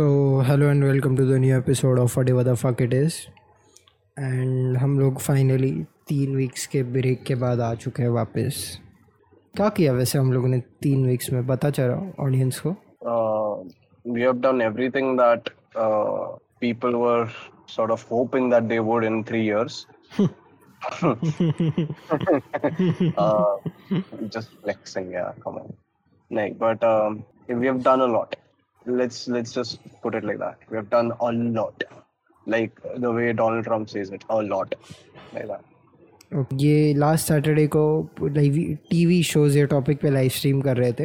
So hello and welcome to the new episode of whatever the fuck it is and हम लोग finally तीन weeks के break के बाद आ चुके हैं वापस क्या किया वैसे हम लोगों ने तीन वीक्स में पता चला ऑडियंस को Uh, we have done everything that uh, people were sort of hoping that they would in three years. uh, just flexing, yeah. Come on, like, but um, we have done a lot. Let's let's just put it like that. We have done a lot, like the way Donald Trump says it, a lot, like that. ये last Saturday को TV shows ये topic पे live stream कर रहे थे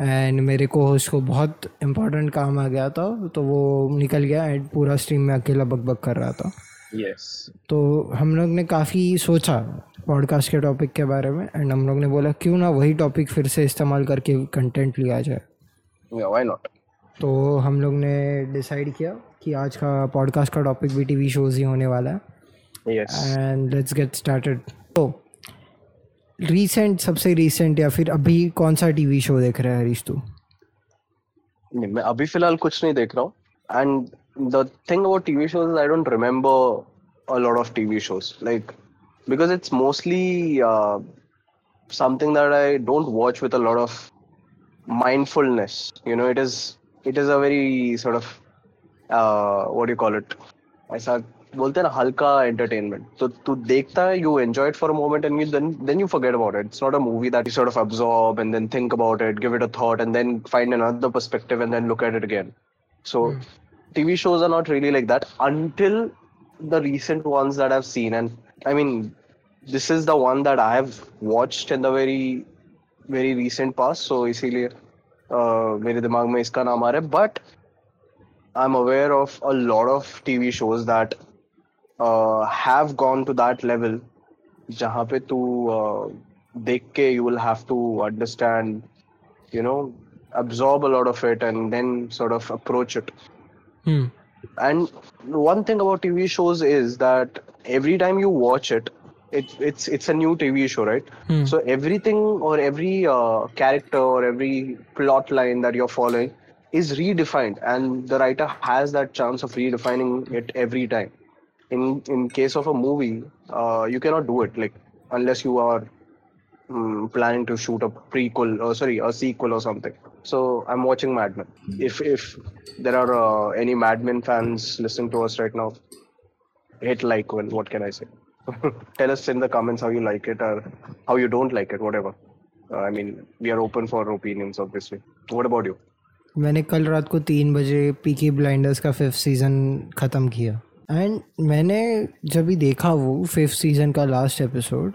and मेरे को host को बहुत इम्पोर्टेंट काम आ गया था तो वो निकल गया एंड पूरा स्ट्रीम में अकेला बक बकबक कर रहा था Yes. तो हम लोग ने काफ़ी सोचा पॉडकास्ट के टॉपिक के बारे में एंड हम लोग ने बोला क्यों ना वही टॉपिक फिर से इस्तेमाल करके कंटेंट लिया जाए Yeah. Why not? तो हम लोग ने डिसाइड किया कि आज का पॉडकास्ट का टॉपिक भी टीवी शोज़ ही होने वाला है। एंड लेट्स गेट स्टार्टेड तो रीसेंट सबसे रीसेंट या फिर अभी कौन सा टीवी शो देख रहा है हरीश तू नहीं मैं अभी फ़िलहाल कुछ नहीं देख रहा हूँ। And the thing about TV shows I don't remember a lot of TV shows like because it's mostly something that I don't watch with a lot of mindfulness. You know, it is it is a very sort of uh, what do you call it? ऐसा बोलते हैं ना हल्का entertainment तो तू देखता है you enjoy it for a moment and then then you forget about it it's not a movie that you sort of absorb and then think about it give it a thought and then find another perspective and then look at it again so TV shows are not really like that until the recent ones that I've seen. And I mean, this is the one that I have watched in the very, very recent past. So इसीलिए मेरे दिमाग में इसका नाम आ रहा है but I am aware of a lot of TV shows that have gone to that level जहाँ पे तू देख के you will have to understand you know absorb a lot of it and then sort of approach it and one thing about TV shows is that every time you watch it it it's it's a new TV show, right? Hmm. So everything or every uh, character or every plot line that you're following is redefined, and the writer has that chance of redefining it every time. In in case of a movie, uh, you cannot do it like unless you are mm, planning to shoot a prequel or sorry a sequel or something. So I'm watching Mad Men. If if there are uh, any Mad Men fans listening to us right now, hit like. Well, what can I say? Tell us in the comments how you like it or how you don't like it, whatever. Uh, I mean, we are open for opinions, obviously. What about you? मैंने कल रात को तीन बजे Peaky Blinders का fifth season ख़त्म किया and मैंने जब भी देखा वो फिफ्थ सीज़न का last episode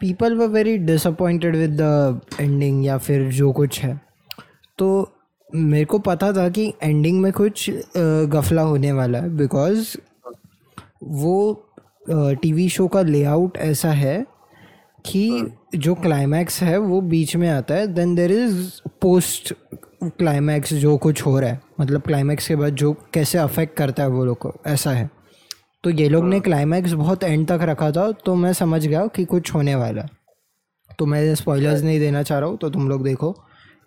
people were very disappointed with the ending या फिर जो कुछ है तो मेरे को पता था कि एंडिंग में कुछ गफला होने वाला है बिकॉज़ वो टीवी शो का लेआउट ऐसा है कि जो क्लाइमैक्स है वो बीच में आता है then there is post climax जो कुछ हो रहा है। मतलब क्लाइमैक्स के बाद जो कैसे अफेक्ट करता है वो लोग को ऐसा है। तो ये लोग ने क्लाइमैक्स बहुत एंड तक रखा था तो मैं समझ गया कि कुछ होने वाला है। तो मैं स्पॉयलर्स नहीं देना चाह रहा हूँ तो तुम लोग देखो।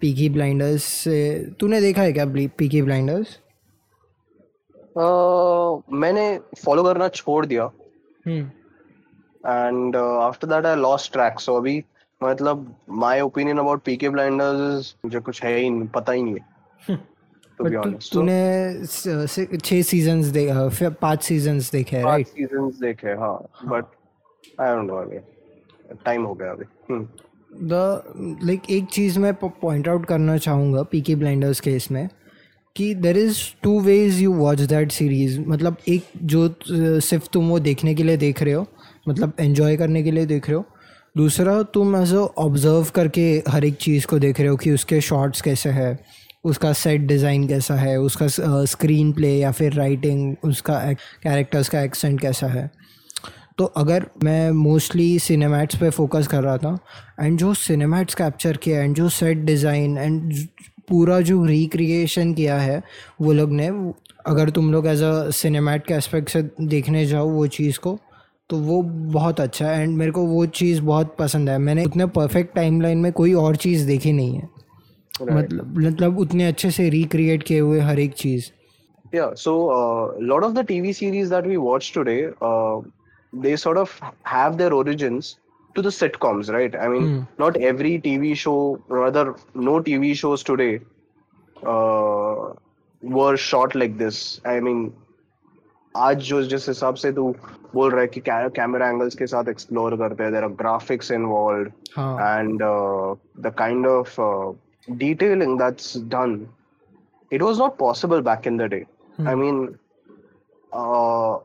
पीकी ब्लाइंडर्स से तूने देखा है क्या पीकी ब्लाइंडर्स Uh, मैंने फॉलो करना छोड़ दिया। And uh, after that I lost track. So अभी मतलब my opinion about PK Blinders मुझे कुछ है ही नहीं पता ही नहीं है बट. So, तूने स- से- छः सीजन्स दे फिर पाँच सीजन्स देखे हैं राइट seasons देखे हाँ. but I don't know अभी. टाइम हो गया अभी. द लाइक एक चीज़ मैं पॉइंट आउट करना चाहूँगा पीकी ब्लाइंडर्स केस में कि there is two ways you watch that series मतलब एक जो सिर्फ़ तुम वो देखने के लिए देख रहे हो मतलब एंजॉय करने के लिए देख रहे हो, दूसरा तुम एज ऑब्ज़र्व करके हर एक चीज़ को देख रहे हो कि उसके शॉट्स कैसे है, उसका सेट डिज़ाइन कैसा है, उसका स्क्रीन प्ले या फिर राइटिंग उसका कैरेक्टर्स का एक्सेंट कैसा है। तो अगर मैं मोस्टली सिनेमैट्स पे फोकस कर रहा था एंड जो सिनेमैट्स कैप्चर किया एंड जो सेट डिज़ाइन एंड पूरा जो रिक्रिएशन किया है वो लोग ने अगर तुम लोग एज अ सिनेमैट के एस्पेक्ट से देखने जाओ वो चीज़ को तो वो बहुत अच्छा है एंड मेरे को वो चीज़ बहुत पसंद है। मैंने उतने परफेक्ट टाइमलाइन में कोई और चीज़ देखी नहीं है। मतलब मतलब उतने अच्छे से रिक्रिएट किए हुए हर एक चीज़। Yeah, so a uh, lot of the TV series that we watch today, uh, they sort of have their origins to the sitcoms, right? I mean, Hmm. not every TV show, rather, no TV shows today uh, were shot like this. I mean, आज जो जिस हिसाब से तू बोल रहा है कि कैमरा एंगल्स के साथ एक्सप्लोर करते हैं देयर आर ग्राफिक्स इन्वॉल्वड हाँ and uh, the kind of uh, detailing that's done it was not possible back in the day i mean uh,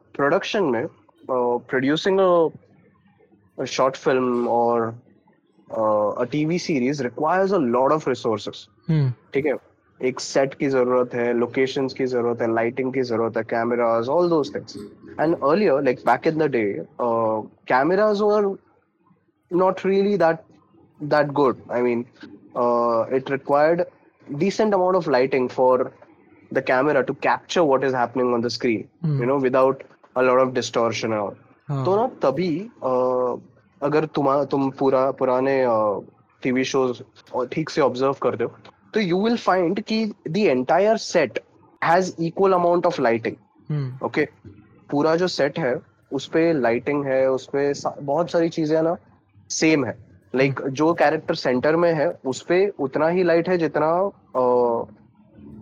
a, a short film or uh, a tv series requires a lot of resources हम्म ठीक है एक set की जरूरत है locations की जरूरत है lighting की जरूरत है cameras all those things and earlier like back in the day cameras were not really that that good. I mean, uh, it required decent amount of lighting for the camera to capture what is happening on the screen. Hmm. You know, without a lot of distortion and all. हाँ। तो ना तभी अगर तुम तुम पूरा पुराने TV shows ठीक से ऑब्ज़र्व करते हो तो यू विल फाइंड कि the entire set has equal amount of lighting hmm. Okay पूरा जो सेट है उस पे लाइटिंग है उस पे सा- बहुत सारी चीज़ें ना सेम है। लाइक जो कैरेक्टर सेंटर में है उस पे उतना ही लाइट है जितना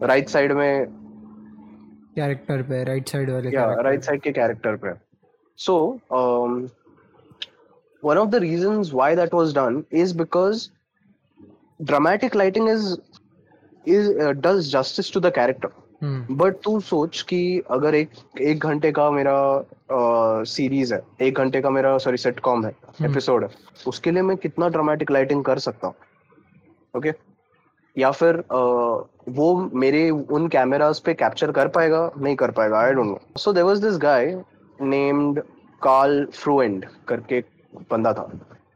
राइट साइड में कैरेक्टर पे राइट साइड वाले राइट साइड के कैरेक्टर पे। So one of the reasons why that was done is because dramatic lighting is is uh, does justice to the character. But तू सोच कि अगर एक एक घंटे का मेरा सीरीज़ है एक घंटे का मेरा सॉरी सेटकॉम है एपिसोड है उसके लिए मैं कितना ड्रामेटिक लाइटिंग कर सकता हूँ? ओके या फिर अ, वो मेरे उन कैमरास पे कैप्चर कर पाएगा? नहीं कर पाएगा I don't know so there was this guy named Karl Freund करके बंदा था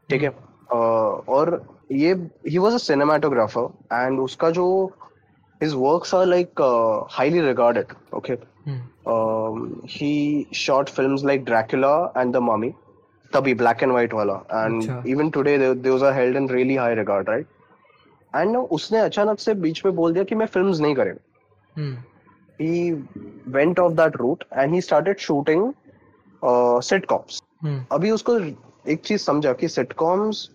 ठीक है? uh, और ये ही वाज अ सिनेमाटोग्राफर एंड उसका जो his works are like highly regarded okay he shot films like Dracula and the Mummy तभी ब्लैक एंड व्हाइट वाला and even today there are held in really high regard right and उसने अचानक से बीच में बोल दिया कि मैं फिल्म्स नहीं करेंगे। He went off that route and he started shooting uh, hmm. अभी उसको एक चीज़ समझा कि सिटकॉम्स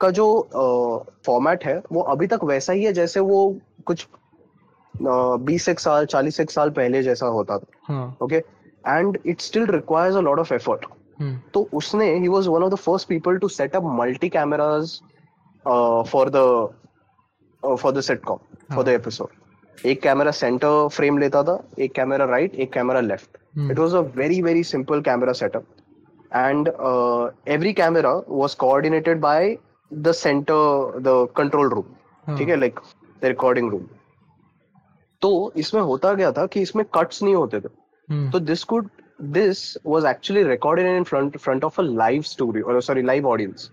का जो फॉर्मेट है वो अभी तक वैसा ही है जैसे वो कुछ बीस एक साल चालीस एक साल पहले जैसा होता था। हाँ। Okay? And it still requires a lot of effort तो उसने he was one of the first people to set up multi cameras for the for the sitcom for the episode एक कैमरा सेंटर फ्रेम लेता था एक camera right एक camera left Hmm. it was a very very simple camera setup. And uh, every camera was coordinated by the center the control room. हाँ। ठीक है? Like the recording room तो इसमें होता क्या था कि इसमें कट्स नहीं होते थे। हम्म तो this could this was actually recorded in front front of a live story और सॉरी लाइव ऑडियंस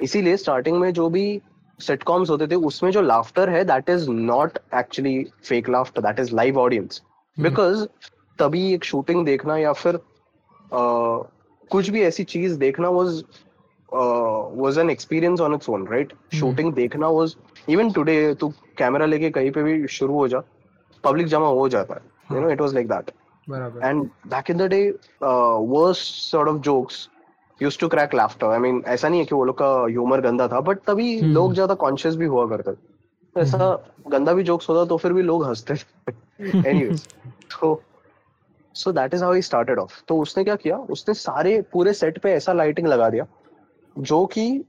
इसीलिए स्टार्टिंग में जो भी सिटकॉम्स होते थे उसमें जो लाफ्टर है that is not actually fake laughter that is live audience because तभी एक शूटिंग देखना या फिर uh, कुछ भी ऐसी चीज़ देखना was was an experience on its own right shooting देखना वाज इवन टुडे तू कैमरा लेके कहीं पे भी शुरू हो जा पब्लिक जमा हो जाता है you know it was like that back in the day uh, worst sort of jokes used to crack laughter. I mean ऐसा नहीं है कि वो लोग का ह्यूमर गंदा था बट तभी hmm. लोग ज़्यादा कॉन्शियस भी हुआ करते थे। ऐसा गंदा भी जोक्स होता तो फिर भी लोग हँसते एनीवेज तो so that is how he started off तो उसने क्या किया? उसने सारे पूरे सेट पे ऐसा लाइटिंग लगा दिया जो कि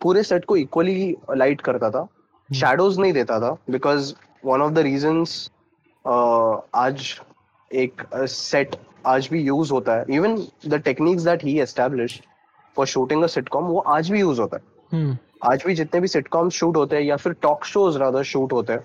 पूरे सेट को इक्वली लाइट करता था शैडोज नहीं देता था because one of the reasons आज एक सेट uh, आज भी यूज़ होता है even the techniques that he establish for shooting a sitcom वो आज भी यूज़ होता है। हम्म। आज भी जितने भी सिटकॉम शूट होते हैं या फिर टॉक शोज़ रादर शूट होते हैं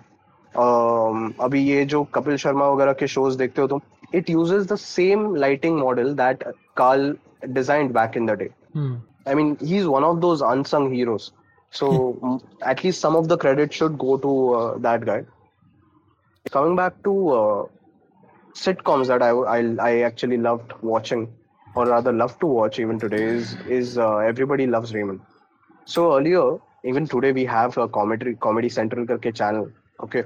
अम, अभी ये जो कपिल शर्मा वगैरह के शोज़ देखते हो तुम it uses the same lighting model that Carl designed back in the day. Hmm. I mean, he's one of those unsung heroes. So at least some of the credit should go to uh, that guy. Coming back to uh, sitcoms that I, I, I actually loved watching, or rather love to watch even today is is uh, Everybody Loves Raymond. So earlier, even today, we have a comedy Comedy Central karke channel. Okay,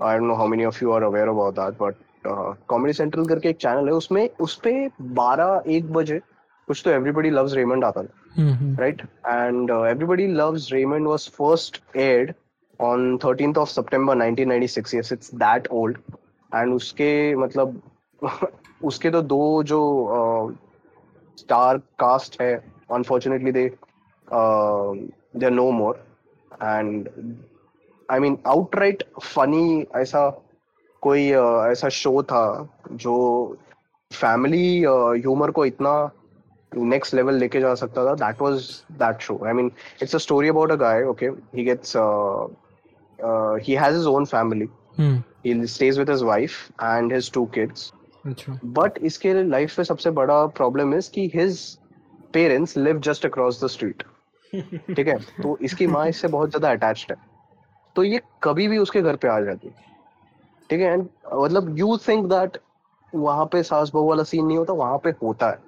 I don't know how many of you are aware about that, but comedy central करके एक channel है उसमें उस पे बारह एक बजे कुछ तो एवरीबडी लव्स रेमंड आता था right and everybody loves Raymond was first aired on thirteenth of September 1996 yes it's that old and उसके मतलब उसके तो दो जो स्टार uh, कास्ट है unfortunately they they no more and I mean outright funny ऐसा कोई ऐसा शो था जो फैमिली ह्यूमर को इतना नेक्स्ट लेवल लेके जा सकता था? That was that show I mean it's a story about a guy okay he gets he has his own family he stays with his wife and his two kids but इसके life में सबसे बड़ा problem is कि his parents live just across the street ठीक है? तो इसकी माँ इससे बहुत ज़्यादा अटैच्ड है। तो ये कभी भी उसके घर पे आ जाती। ठीक है एंड मतलब यू थिंक दैट वहाँ पे सास बहू वाला सीन नहीं होता वहाँ पे होता है।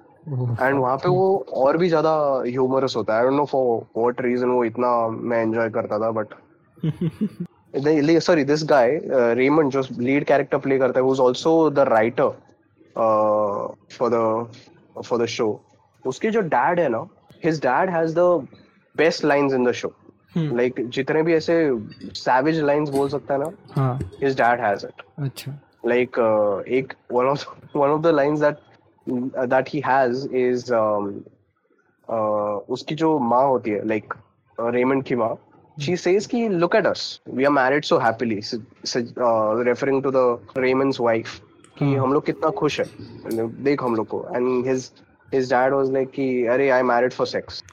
एंड वहाँ पे वो और भी ज़्यादा ह्यूमरस होता है। I don't know for what reason वो इतना मैं एंजॉय करता था but sorry this guy Raymond जो लीड कैरेक्टर प्ले करता है वो is also the writer for the for the show उसके जो डैड है ना his dad has the best lines in the show like like, जितने भी ऐसे सैविज लाइंस बोल सकता है ना हिज डैड हैज़ इट अच्छा। लाइक uh, एक one of one of the lines that that he has is उसकी जो माँ होती है लाइक रेमंड uh, की माँ शी सेज की look at us we are married so happily referring to the Raymond wife कि uh, हाँ। हम लोग कितना खुश है। देख हम लोग को। And his his dad was like कि अरे I married for sex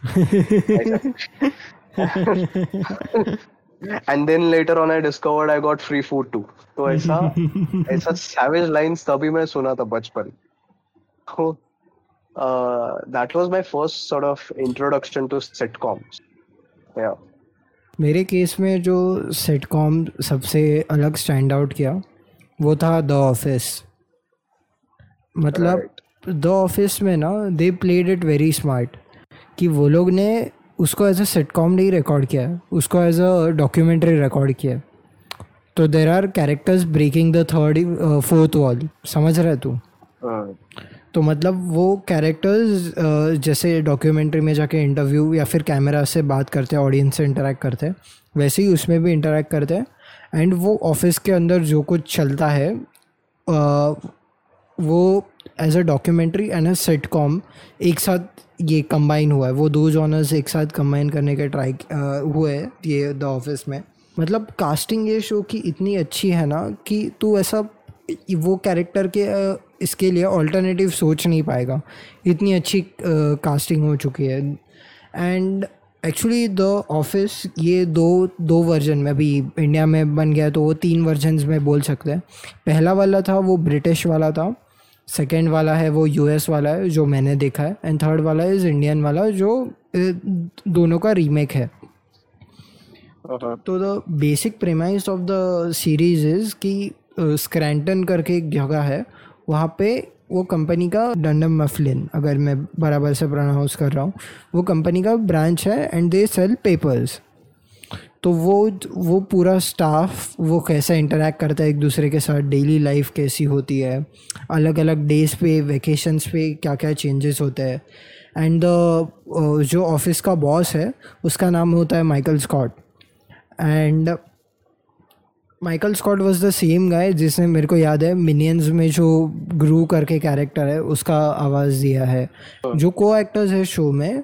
and then later on I discovered I got free food too तो ऐसा ऐसा savage lines तभी मैं सुना था बचपन uh, that was my first sort of introduction to sitcoms. Yeah. मेरे केस में जो सिटकॉम सबसे अलग स्टैंड आउट किया वो था द ऑफ़िस मतलब द ऑफ़िस में ना they played it very smart कि वो लोग ने उसको एज अ सिटकॉम नहीं रिकॉर्ड किया है उसको एज अ डॉक्यूमेंट्री रिकॉर्ड किया। है तो there are characters breaking the third fourth wall समझ रहे तू? हाँ। तो मतलब वो कैरेक्टर्स जैसे डॉक्यूमेंट्री में जाके इंटरव्यू या फिर कैमरा से बात करते हैं ऑडियंस से इंटरेक्ट करते हैं वैसे ही उसमें भी इंटरेक्ट करते हैं। एंड वो ऑफ़िस के अंदर जो कुछ चलता है वो as a documentary and a sitcom एक साथ ये कंबाइन हुआ है। वो दो जॉनर्स एक साथ कंबाइन करने के ट्राई हुए ये द ऑफ़िस में। मतलब कास्टिंग ये शो की इतनी अच्छी है ना कि तू ऐसा वो कैरेक्टर के इसके लिए ऑल्टरनेटिव सोच नहीं पाएगा। इतनी अच्छी कास्टिंग हो चुकी है। एंड एक्चुअली द ऑफ़िस ये दो दो वर्जन में अभी इंडिया में बन गया तो वो तीन वर्जन में बोल सकते हैं। पहला वाला था, वो ब्रिटिश वाला था। सेकेंड वाला है वो यूएस वाला है जो मैंने देखा है एंड थर्ड वाला इज़ इंडियन वाला जो दोनों का रीमेक है। तो the basic premise of the series is कि स्क्रैंटन करके एक जगह है वहाँ पे वो कंपनी का डंडम मफलिन अगर मैं बराबर से प्रोनाउंस कर रहा हूँ वो कंपनी का ब्रांच है एंड दे सेल पेपर्स तो वो वो पूरा स्टाफ वो कैसा इंटरेक्ट करता है एक दूसरे के साथ? डेली लाइफ कैसी होती है? अलग अलग डेज़ पे वेकेशंस पे क्या क्या चेंजेस होते हैं? एंड द जो ऑफ़िस का बॉस है, उसका नाम होता है Michael Scott and Michael Scott was the same guy जिसने, मेरे को याद है मिनियंस में जो ग्रू करके कैरेक्टर है, उसका आवाज़ दिया है। जो को एक्टर्स है शो में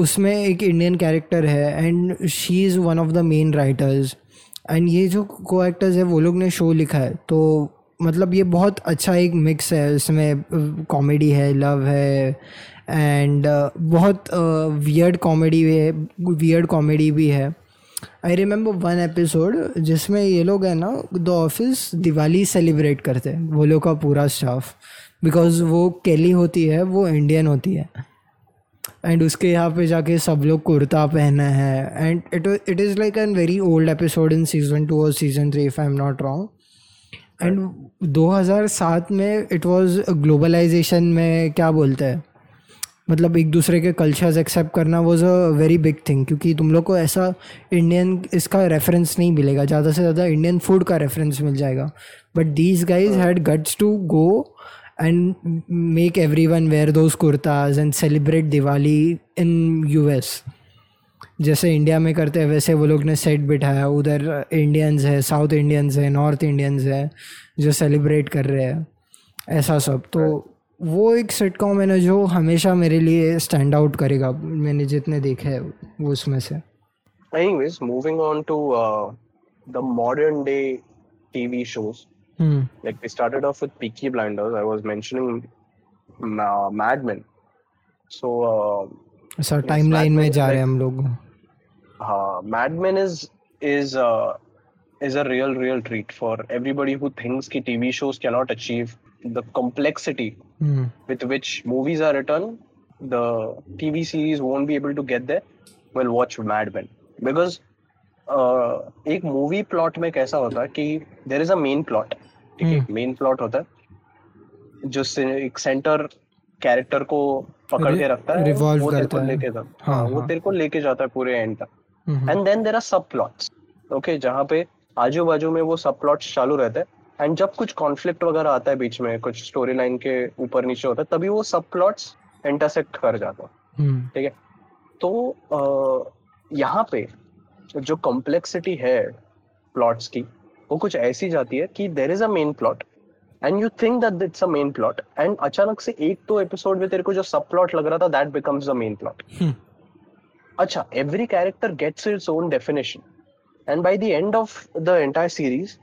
उसमें एक इंडियन कैरेक्टर है and she is one of the main writers and ये जो को एक्टर्स है, वो लोग ने शो लिखा है तो मतलब ये बहुत अच्छा एक मिक्स है, इसमें कॉमेडी है लव है एंड बहुत वियर्ड कॉमेडी भी है वियर्ड कॉमेडी भी है. आई रिमेंबर वन एपिसोड जिसमें ये लोग है ना द ऑफ़िस दिवाली सेलिब्रेट करते हैं, वो लोग का पूरा स्टाफ बिकॉज़ वो केली होती है, वो इंडियन होती है. एंड उसके यहाँ पे जाके सब लोग कुर्ता पहने हैं। And it it is like an very old episode in season two और season three if I am not wrong and 2007 में इट वाज ग्लोबलाइजेशन में क्या बोलते हैं? मतलब एक दूसरे के कल्चर्स एक्सेप्ट करना was a very big thing क्योंकि तुम लोग को ऐसा इंडियन इसका रेफरेंस नहीं मिलेगा। ज़्यादा से ज़्यादा इंडियन फ़ूड का रेफरेंस मिल जाएगा। But these guys had guts to go and make everyone wear those kurtas and celebrate Diwali in U S जैसे इंडिया में करते हैं वैसे वो लोग ने सेट बिठाया। उधर इंडियंस है साउथ इंडियंस है नॉर्थ इंडियंस है जो सेलिब्रेट कर रहे हैं। ऐसा सब। तो वो एक सिटकॉम है ना जो हमेशा मेरे लिए स्टैंड आउट करेगा। मैंने जितने देखे हैं वो उसमें से। Anyways, moving on to uh, the modern day TV hmm Like we started off with Peaky Blinders. I was mentioning uh, Mad Men. So uh, ऐसा टाइमलाइन में जा रहे हैं हम लोग uh, Mad Men is is uh, is a real real treat for everybody who thinks that TV shows cannot achieve the complexity hmm with which movies are written. The TV series won't be able to get there. Well, watch Mad Men because uh, एक movie plot में कैसा होता है कि there is a main plot ठीक है। Main plot होता है जो से- एक सेंटर कैरेक्टर को पकड़ के रखता है वो तेरे को लेके जाता हाँ, हाँ वो हाँ। तेरे को लेके जाता है पूरे एंड तक। And then there are subplots okay जहाँ पे आजू बाजू में वो सब प्लॉट्स चालू रहते हैं। एंड जब कुछ कॉन्फ्लिक्ट वगैरह आता है बीच में कुछ स्टोरी लाइन के ऊपर नीचे होता है तभी वो सब प्लॉट्स इंटरसेक्ट कर जाता है। हम्म। ठीक है? तो यहाँ पे जो कॉम्प्लेक्सिटी है प्लॉट्स की वो कुछ ऐसी जाती है कि there is a main plot and you think that it's a main plot and अचानक से एक तो एपिसोड में तेरे को जो सब प्लॉट लग रहा था that becomes the main plot hmm अच्छा every character gets its own definition and by the end of the entire series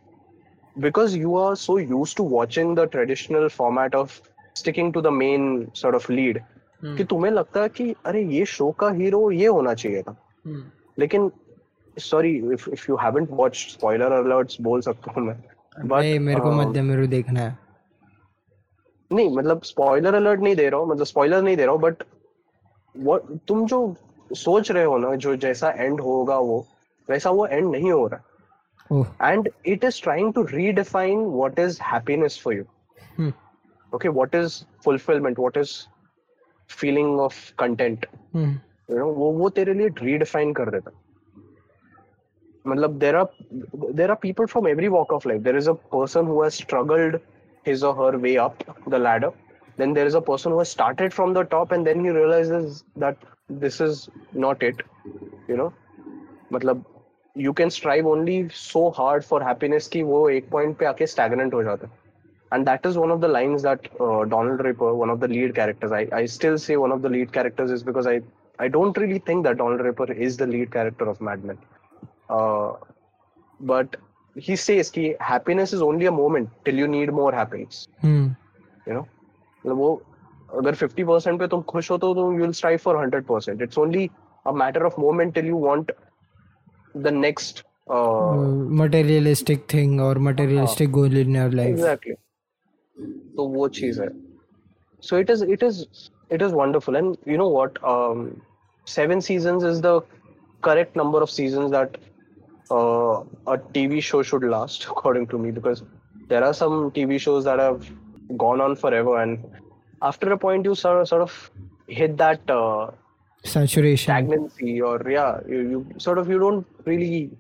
because you are so used to watching the traditional format of sticking to the main sort of lead कि तुम्हें लगता है कि अरे ये show का hero ये होना चाहिए था हम्म लेकिन sorry if if you haven't watched spoiler alerts बोल सकता हूँ मैं। भाई मेरे को um, दे मेरे देखना है। नहीं मतलब स्पॉइलर अलर्ट नहीं दे रहा हूँ मतलब स्पॉइलर नहीं दे रहा हूँ बट तुम जो सोच रहे हो ना जो जैसा एंड होगा वो वैसा वो एंड नहीं हो रहा। And it is trying to redefine redefine is is happiness for you hmm. Okay what is fulfillment what is feeling of content हम्म। You know वो वो तेरे लिए रीडिफाइन कर देता। matlab, there are there are people from every walk of life. There is a person who has struggled his or her way up the ladder. Then there is a person who has started from the top and then he realizes that this is not it you know. matlab, you can strive only so hard for happiness ki wo ek point pe aake stagnant ho jata and that is one of the lines that uh, donald ripper one of the lead characters I, I still say one of the lead characters is because i i don't really think that donald ripper is the lead character of mad men. Uh, but he says कि happiness is only a moment till you need more happiness. Hmm You know, मतलब वो अगर 50% पे तुम खुश हो तो तुम you'll strive for 100%. It's only a matter of moment till you want the next. Uh, materialistic thing और materialistic goal in your life exactly तो वो चीज है so it is it is it is wonderful and you know what seven seasons is the correct number of seasons that uh, a TV show should last, according to me, because there are some TV shows that have gone on forever, and after a point, you sort of, sort of hit that uh, saturation, stagnancy, or yeah, you, you, sort of you don't really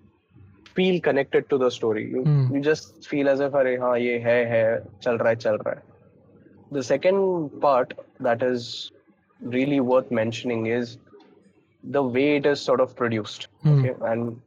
feel connected to the story. You, mm. you just feel as if, are ha, ye hai hai, chal raha chal The second part that is really worth mentioning is the way it is sort of produced, mm. okay, and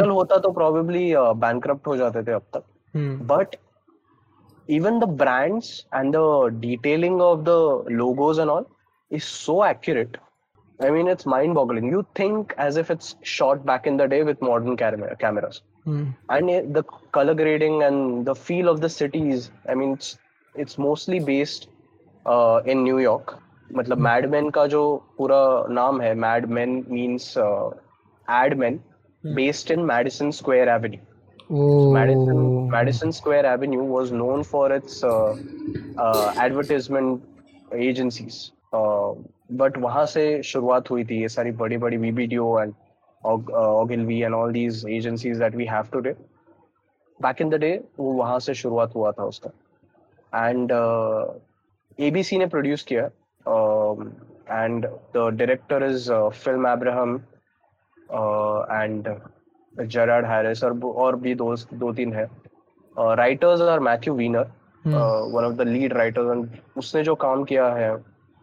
real होता तो probably uh, हो जाते थे अब तक. Hmm but even the brands and the detailing of the logos and all is so accurate i mean it's mind boggling you think as if it's shot back in the day with modern camera, cameras hmm and it, the color grading and the feel of the cities i mean it's it's mostly based uh, in new york मतलब madman का जो पूरा नाम है Mad Men means ad men based in Madison Square Avenue Madison, Madison Square Avenue was known for its uh, uh, advertisement agencies. Uh, but वहाँ से शुरुआत हुई थी ये सारी बड़ी बड़ी BBDO and Ogilvy and all these agencies that we have today. Back in the day वो वहाँ से शुरुआत हुआ था उसका एंड ABC ने प्रोड्यूस किया and the director is Phil Abraham and Jared Harris और और भी दो दो तीन है writers are Matthew Weiner one of the lead writers and उसने जो काम किया है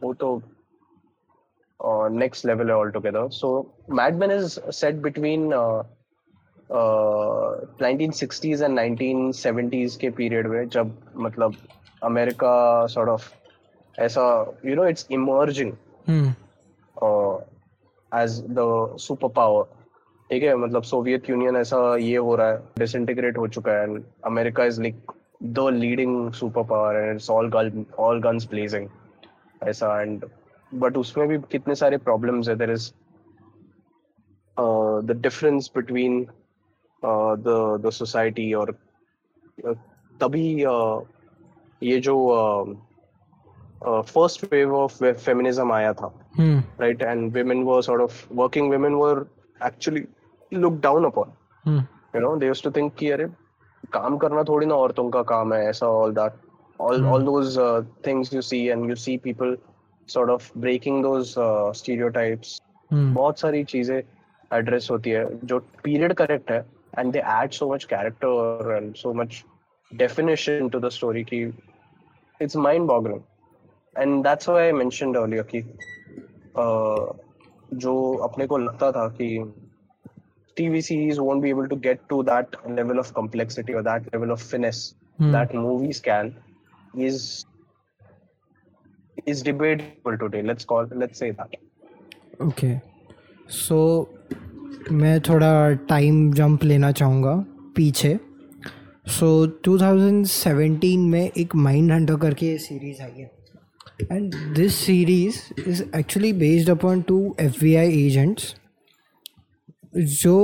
वो तो नेक्स्ट लेवल है altogether so Mad is set between nineteen and nineteen के पीरियड में जब मतलब अमेरिका सॉर्ट ऑफ़ ऐसा you know it's emerging hmm. The superpower ठीक है? मतलब सोवियत यूनियन ऐसा ये हो रहा है डिसइंटीग्रेट हो चुका है and America is like the leading superpower and it's all gun all guns blazing ऐसा एंड बट उसमें भी कितने सारे प्रॉब्लम्स है? There is the difference between the the society और uh, तभी uh, ये जो फ़र्स्ट वेव ऑफ़ फेमिनिज्म आया था। Right and women were sort of working women were actually looked down upon hmm. you know they used to think कि अरे काम करना थोड़ी ना औरतों का काम है ऐसा all that all hmm. all those uh, things you see and you see people sort of breaking those uh, stereotypes hmm. बहुत सारी चीज़ें एड्रेस होती है जो पीरियड करेक्ट है and they add so much character and so much definition to the story ki it's mind boggling and that's why i mentioned earlier कि uh, जो अपने को लगता था कि series won't be able to get to that level of complexity or that level of finesse hmm. that movies can is is debatable today let's call let's say that okay so मैं थोड़ा time jump लेना चाहूँगा पीछे so so, 2017 में एक Mindhunter करके series आई है series is actually based upon two F B I agents जो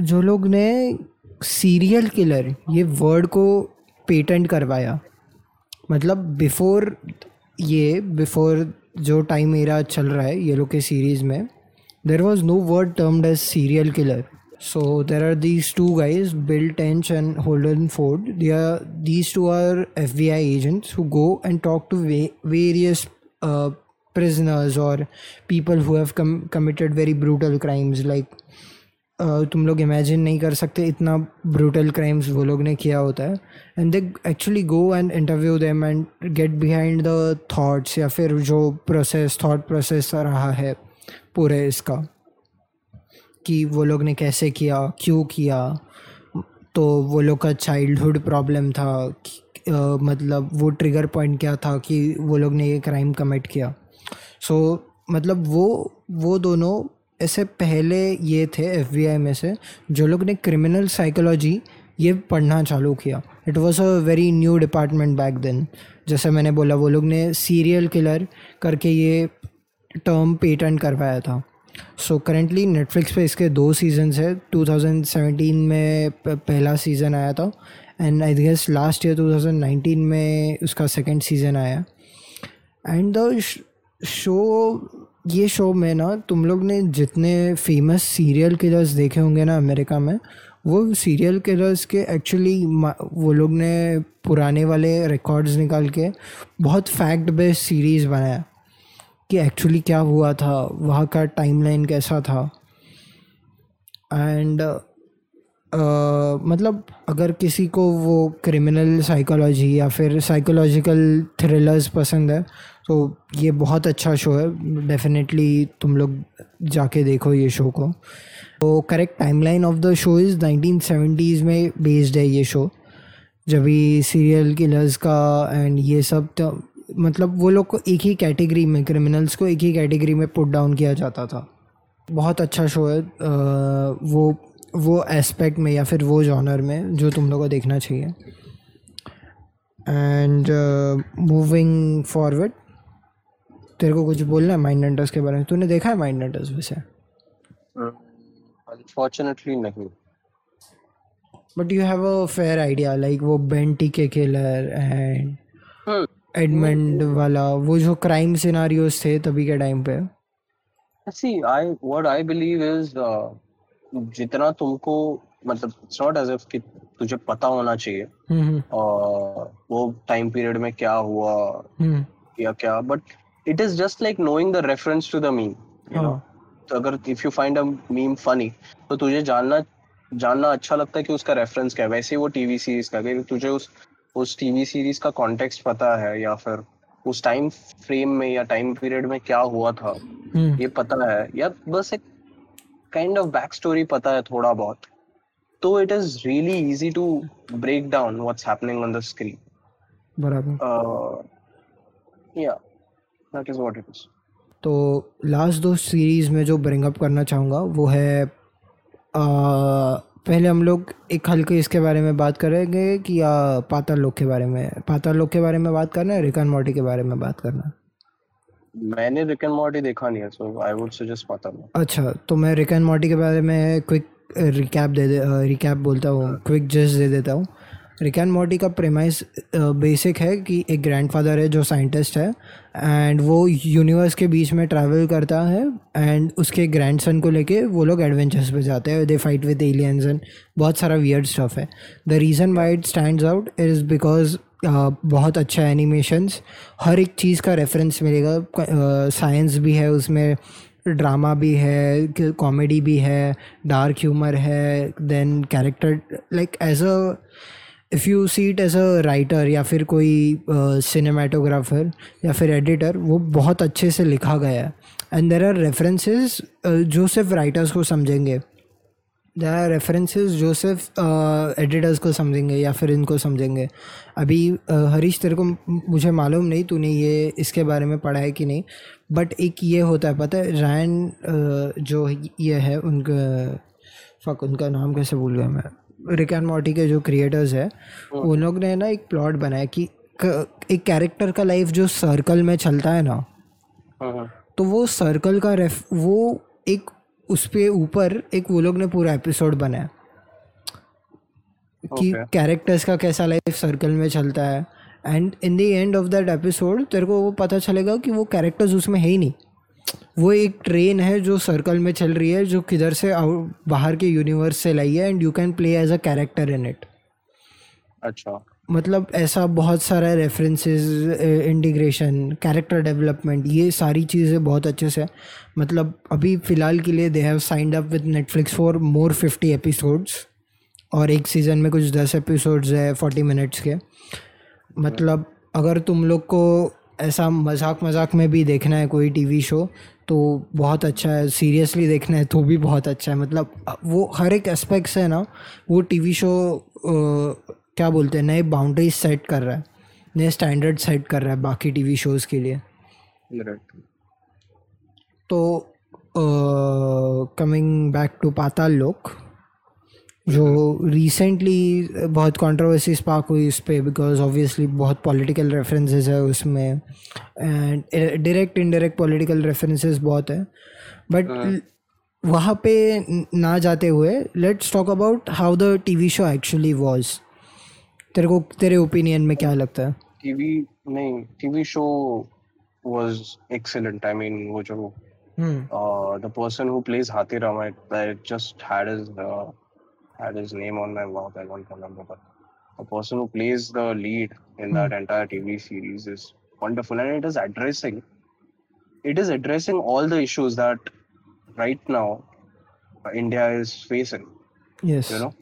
जो लोग ने सीरियल किलर ये वर्ड को पेटेंट करवाया। मतलब बिफोर ये बिफोर जो टाइम मेरा चल रहा है, ये लोग के सीरीज़ में there was no word termed as serial killer so there are these two guys bill tench and holden ford they are these two are fbi agents who go and talk to va- various uh, prisoners or people who have com- committed very brutal crimes like uh, तुम लोग imagine नहीं कर सकते इतना brutal crimes वो लोग ने किया होता है and they actually go and interview them and get behind the thoughts या फिर जो प्रोसेस थॉट प्रोसेस रहा है पूरे इसका कि वो लोग ने कैसे किया क्यों किया? तो वो लोग का चाइल्डहुड प्रॉब्लम था आ, मतलब वो ट्रिगर पॉइंट क्या था कि वो लोग ने ये क्राइम कमिट किया? सो so, मतलब वो वो दोनों ऐसे पहले ये थे एफबीआई में से जो लोग ने क्रिमिनल साइकोलॉजी ये पढ़ना चालू किया। It was a very new department back then जैसे मैंने बोला वो लोग ने सीरियल किलर करके ये टर्म पेटेंट करवाया था। सो करेंटली नेटफ्लिक्स पे इसके दो सीजन्स है। 2017 में पहला सीज़न आया था and I guess last year 2019 में उसका सेकेंड सीज़न आया। एंड द शो ये शो में ना तुम लोग ने जितने फ़ेमस सीरियल किलर्स देखे होंगे ना अमेरिका में, वो सीरियल किलर्स के एक्चुअली वो लोग ने पुराने वाले रिकॉर्ड्स निकाल के बहुत फैक्ट बेस्ड सीरीज़ बनाया। कि एक्चुअली क्या हुआ था वहाँ का टाइमलाइन कैसा था? एंड uh, मतलब अगर किसी को वो क्रिमिनल साइकोलॉजी या फिर साइकोलॉजिकल थ्रिलर्स पसंद है तो ये बहुत अच्छा शो है। डेफिनेटली तुम लोग जाके देखो ये शो को। तो correct timeline of the show is nineteen seventies में बेस्ड है ये शो जब भी सीरियल किलर्स का एंड ये सब तो मतलब वो लोग को एक ही कैटेगरी में क्रिमिनल्स को एक ही कैटेगरी में पुट डाउन किया जाता था। बहुत अच्छा शो है वो वो एस्पेक्ट में या फिर वो जॉनर में जो तुम लोग को देखना चाहिए। एंड मूविंग फॉरवर्ड तेरे को कुछ बोलना है माइंड हंटर्स के बारे में? तूने देखा है माइंड हंटर्स वैसे? अनफॉर्चुनेटली नहीं। But you have a fair idea like वो बेंटी के किलर एंड एडमंड वाला वो जो क्राइम सिनारियोस थे तभी के टाइम पे। I what I believe is uh, जितना तुमको मतलब इट्स नॉट एज इफ़ कि तुझे पता होना चाहिए हम्म uh, वो टाइम पीरियड में क्या हुआ हम्म। या क्या but it is just like knowing the reference to the meme you know तो अगर if you find a meme funny तो तुझे जानना जानना अच्छा लगता है कि उसका रेफरेंस क्या है। वैसे ही वो टीवी सीरीज़ का कि तुझे उस उस टीवी सीरीज़ का कॉन्टेक्स्ट पता है या फिर उस टाइम फ्रेम में या टाइम पीरियड में क्या हुआ था हम्म। ये पता है। या बस एक काइंड ऑफ़ बैक स्टोरी पता है थोड़ा बहुत। तो it is really easy to break down what's happening on the screen बराबर। या that is what it is तो लास्ट दो सीरीज़ में जो ब्रिंग अप करना चाहूँगा वो है आ, पहले हम लोग एक हल्के इसके बारे में बात करेंगे कि या पाताल लोक के बारे में। पाताल लोक के बारे में बात करना है रिकन मॉर्टी के बारे में बात करना? मैंने रिकन मॉर्टी देखा नहीं है so I would suggest Paatal अच्छा तो मैं रिकन मॉर्टी के बारे में क्विक रिकैप दे दे रिकैप बोलता हूँ क्विक जस्ट दे देता हूँ। रिक एंड मॉर्टी का प्रेमाइस बेसिक है कि एक ग्रैंडफादर है जो साइंटिस्ट है एंड वो यूनिवर्स के बीच में ट्रैवल करता है एंड उसके ग्रैंडसन को लेके वो लोग एडवेंचर्स पे जाते हैं। They fight with aliens and बहुत सारा वियर्ड स्टफ़ है। The reason why it stand out is because बहुत अच्छा एनिमेशंस हर एक चीज़ का रेफरेंस मिलेगा। साइंस भी है, उसमें ड्रामा भी है कॉमेडी भी है डार्क ह्यूमर है then character like as a if you see it as a writer या फिर कोई सिनेमाटोग्राफर या फिर एडिटर वो बहुत अच्छे से लिखा गया है। एंड देर आर रेफरेंसेस जो सिर्फ़ राइटर्स को समझेंगे। देर आर रेफरेंसेस जो सिर्फ़ एडिटर्स को समझेंगे या फिर इनको समझेंगे। अभी uh, हरीश तेरे को मुझे मालूम नहीं तूने ये इसके बारे में पढ़ा है कि नहीं। बट एक ये होता है पता है रैन जो ये है उनका फक उनका नाम कैसे भूल गया मैं? रिक एंड मॉर्टी के जो क्रिएटर्स है उन लोग ने ना एक प्लॉट बनाया कि एक कैरेक्टर का लाइफ जो सर्कल में चलता है ना हम्म तो वो सर्कल का रेफ वो एक उस पे ऊपर एक वो लोग ने पूरा एपिसोड बनाया कि. कैरेक्टर्स का कैसा लाइफ सर्कल में चलता है। And in the end of that episode तेरे को वो पता चलेगा कि वो कैरेक्टर्स उसमें है ही नहीं। वो एक ट्रेन है जो सर्कल में चल रही है जो किधर से आउट बाहर के यूनिवर्स से लाई है and you can play as a character in it अच्छा। मतलब ऐसा बहुत सारा रेफरेंसेस इंटीग्रेशन कैरेक्टर डेवलपमेंट ये सारी चीज़ें बहुत अच्छे से मतलब अभी फ़िलहाल के लिए they have signed up with Netflix for more fifty episodes और एक सीज़न में कुछ दस एपिसोड्स है फोर्टी मिनट्स के। मतलब अगर तुम लोग को ऐसा मज़ाक मज़ाक में भी देखना है कोई टीवी शो तो बहुत अच्छा है सीरियसली देखना है तो भी बहुत अच्छा है। मतलब वो हर एक एस्पेक्ट से ना वो टीवी शो क्या बोलते हैं नए बाउंड्रीज सेट कर रहा है नए स्टैंडर्ड सेट कर रहा है बाकी टीवी शोज़ के लिए। तो coming back to Paatal Lok जो रिसेंटली बहुत कंट्रोवर्सी स्पार्क हुई इस पे बिकॉज़ ऑब्वियसली बहुत पॉलिटिकल रेफरेंसेस है उसमें and direct indirect political references बहुत है. बट वहाँ पे ना जाते हुए let's talk about how the TV show actually was तेरे को तेरे ओपिनियन में क्या लगता है? टीवी नहीं TV show was excellent I mean वो जो uh, the person who plays Hathi Ram, I, I just had his uh, had his name on my mouth. I don't remember, but the person who plays the lead in that entire TV series is wonderful, and it is addressing it is addressing all the issues that right now India is facing. Yes You know,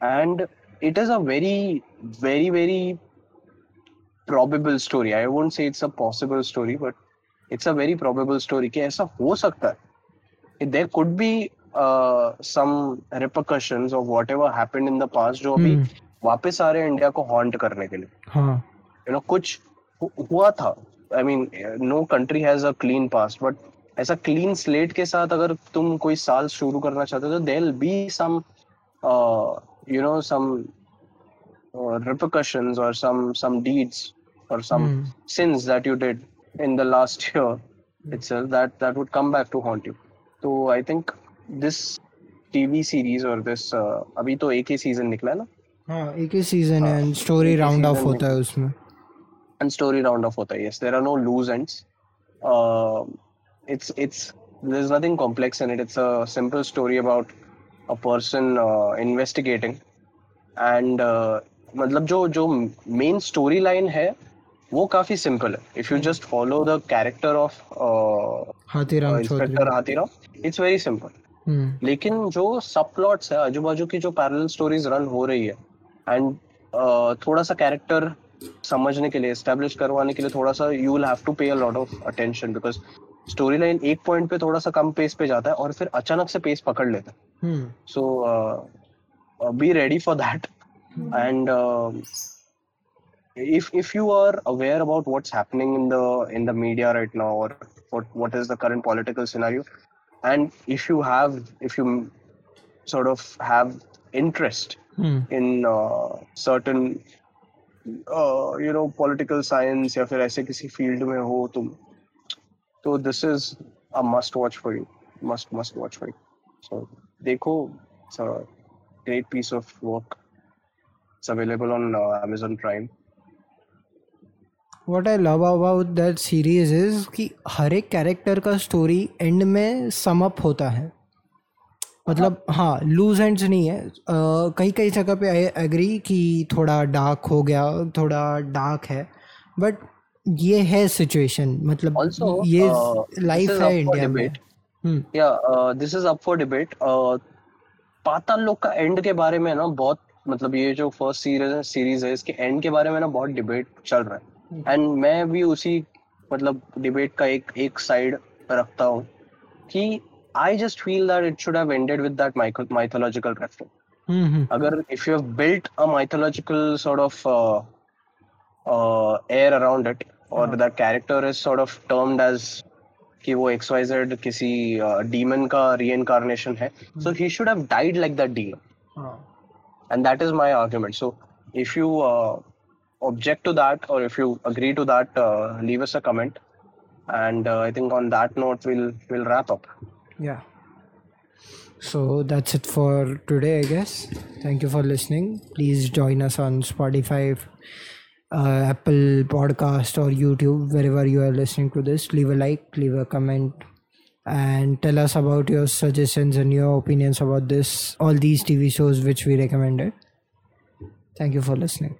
and it is a very very very probable story. I won't say it's a possible story, but it's a very probable story कि ऐसा हो सकता है there could be uh, some repercussions of whatever happened in the past जो अभी हम्म। वापस आ रहे हैं इंडिया को हॉन्ट करने के लिए हाँ यू नो कुछ हुआ था I mean no country has a clean past but ऐसा क्लीन स्लेट के साथ अगर तुम कोई साल शुरू करना चाहते हो तो there be some you know some repercussions or some some deeds or some Hmm. sins that you did in the last year itself that that would come back to haunt you so i think this tv series or this uh, अभी तो एक ही season निकला ना हाँ एक ही season है एंड स्टोरी राउंड ऑफ़ होता है उसमें and story round off hota hai. yes there are no loose ends uh, it's it's there's nothing complex in it it's a simple story about a person uh, investigating and uh, मतलब जो जो main story line है वो काफ़ी simple है if you just follow the character of Hathiram inspector Hathiram it's very simple hmm लेकिन जो सब प्लॉट्स है आजू बाजू की जो पैरेलल स्टोरीज रन हो रही है एंड थोड़ा सा कैरेक्टर समझने के लिए एस्टेब्लिश करवाने के लिए थोड़ा सा you will have to pay a lot of attention because storyline एक पॉइंट पे थोड़ा सा कम पेस पे जाता है और फिर अचानक से पेस पकड़ लेता है। हम्म। Ready for that. and um if if you are aware about what's happening in the in the media right now or what what is the current political scenario and if you have if you sort of have interest hmm in uh, certain uh, you know political science या फिर ऐसे किसी field में हो तुम तो this is a must watch for you must must watch for you so देखो it's a great piece of work it's available on uh, Amazon Prime What I love about that series is कि हर एक character का story end में sum up होता है। मतलब हाँ। लूज एंड्स नहीं है। कई कई जगह पे आई एग्री कि थोड़ा डार्क हो गया थोड़ा डार्क है। बट ये है सिचुएशन मतलब also ये uh, लाइफ is है इंडिया में। uh, this is up for debate. Uh, Paatal Lok का एंड के बारे में ना बहुत मतलब ये जो फ़र्स्ट सीरीज़ है सीरीज़ है इसके एंड के बारे में ना बहुत डिबेट चल रहा है। एंड मैं भी उसी मतलब डिबेट का एक एक साइड रखता हूँ कि I just feel that it should have ended with that mythological reference hmm hmm अगर if you have built a mythological sort of uh, uh, air around it or हाँ। that character is sort of termed as कि वो XYZ किसी demon का reincarnation है so he should have died like that demon हाँ and that is my argument so if you uh, object to that or if you agree to that uh, leave us a comment and uh, i think on that note we'll we'll wrap up Yeah. So that's it for today, I guess. Thank you for listening. Please join us on Spotify, uh, Apple Podcast, or YouTube, wherever you are listening to this. Leave a like, leave a comment, and tell us about your suggestions and your opinions about this, all these TV shows which we recommended. Thank you for listening.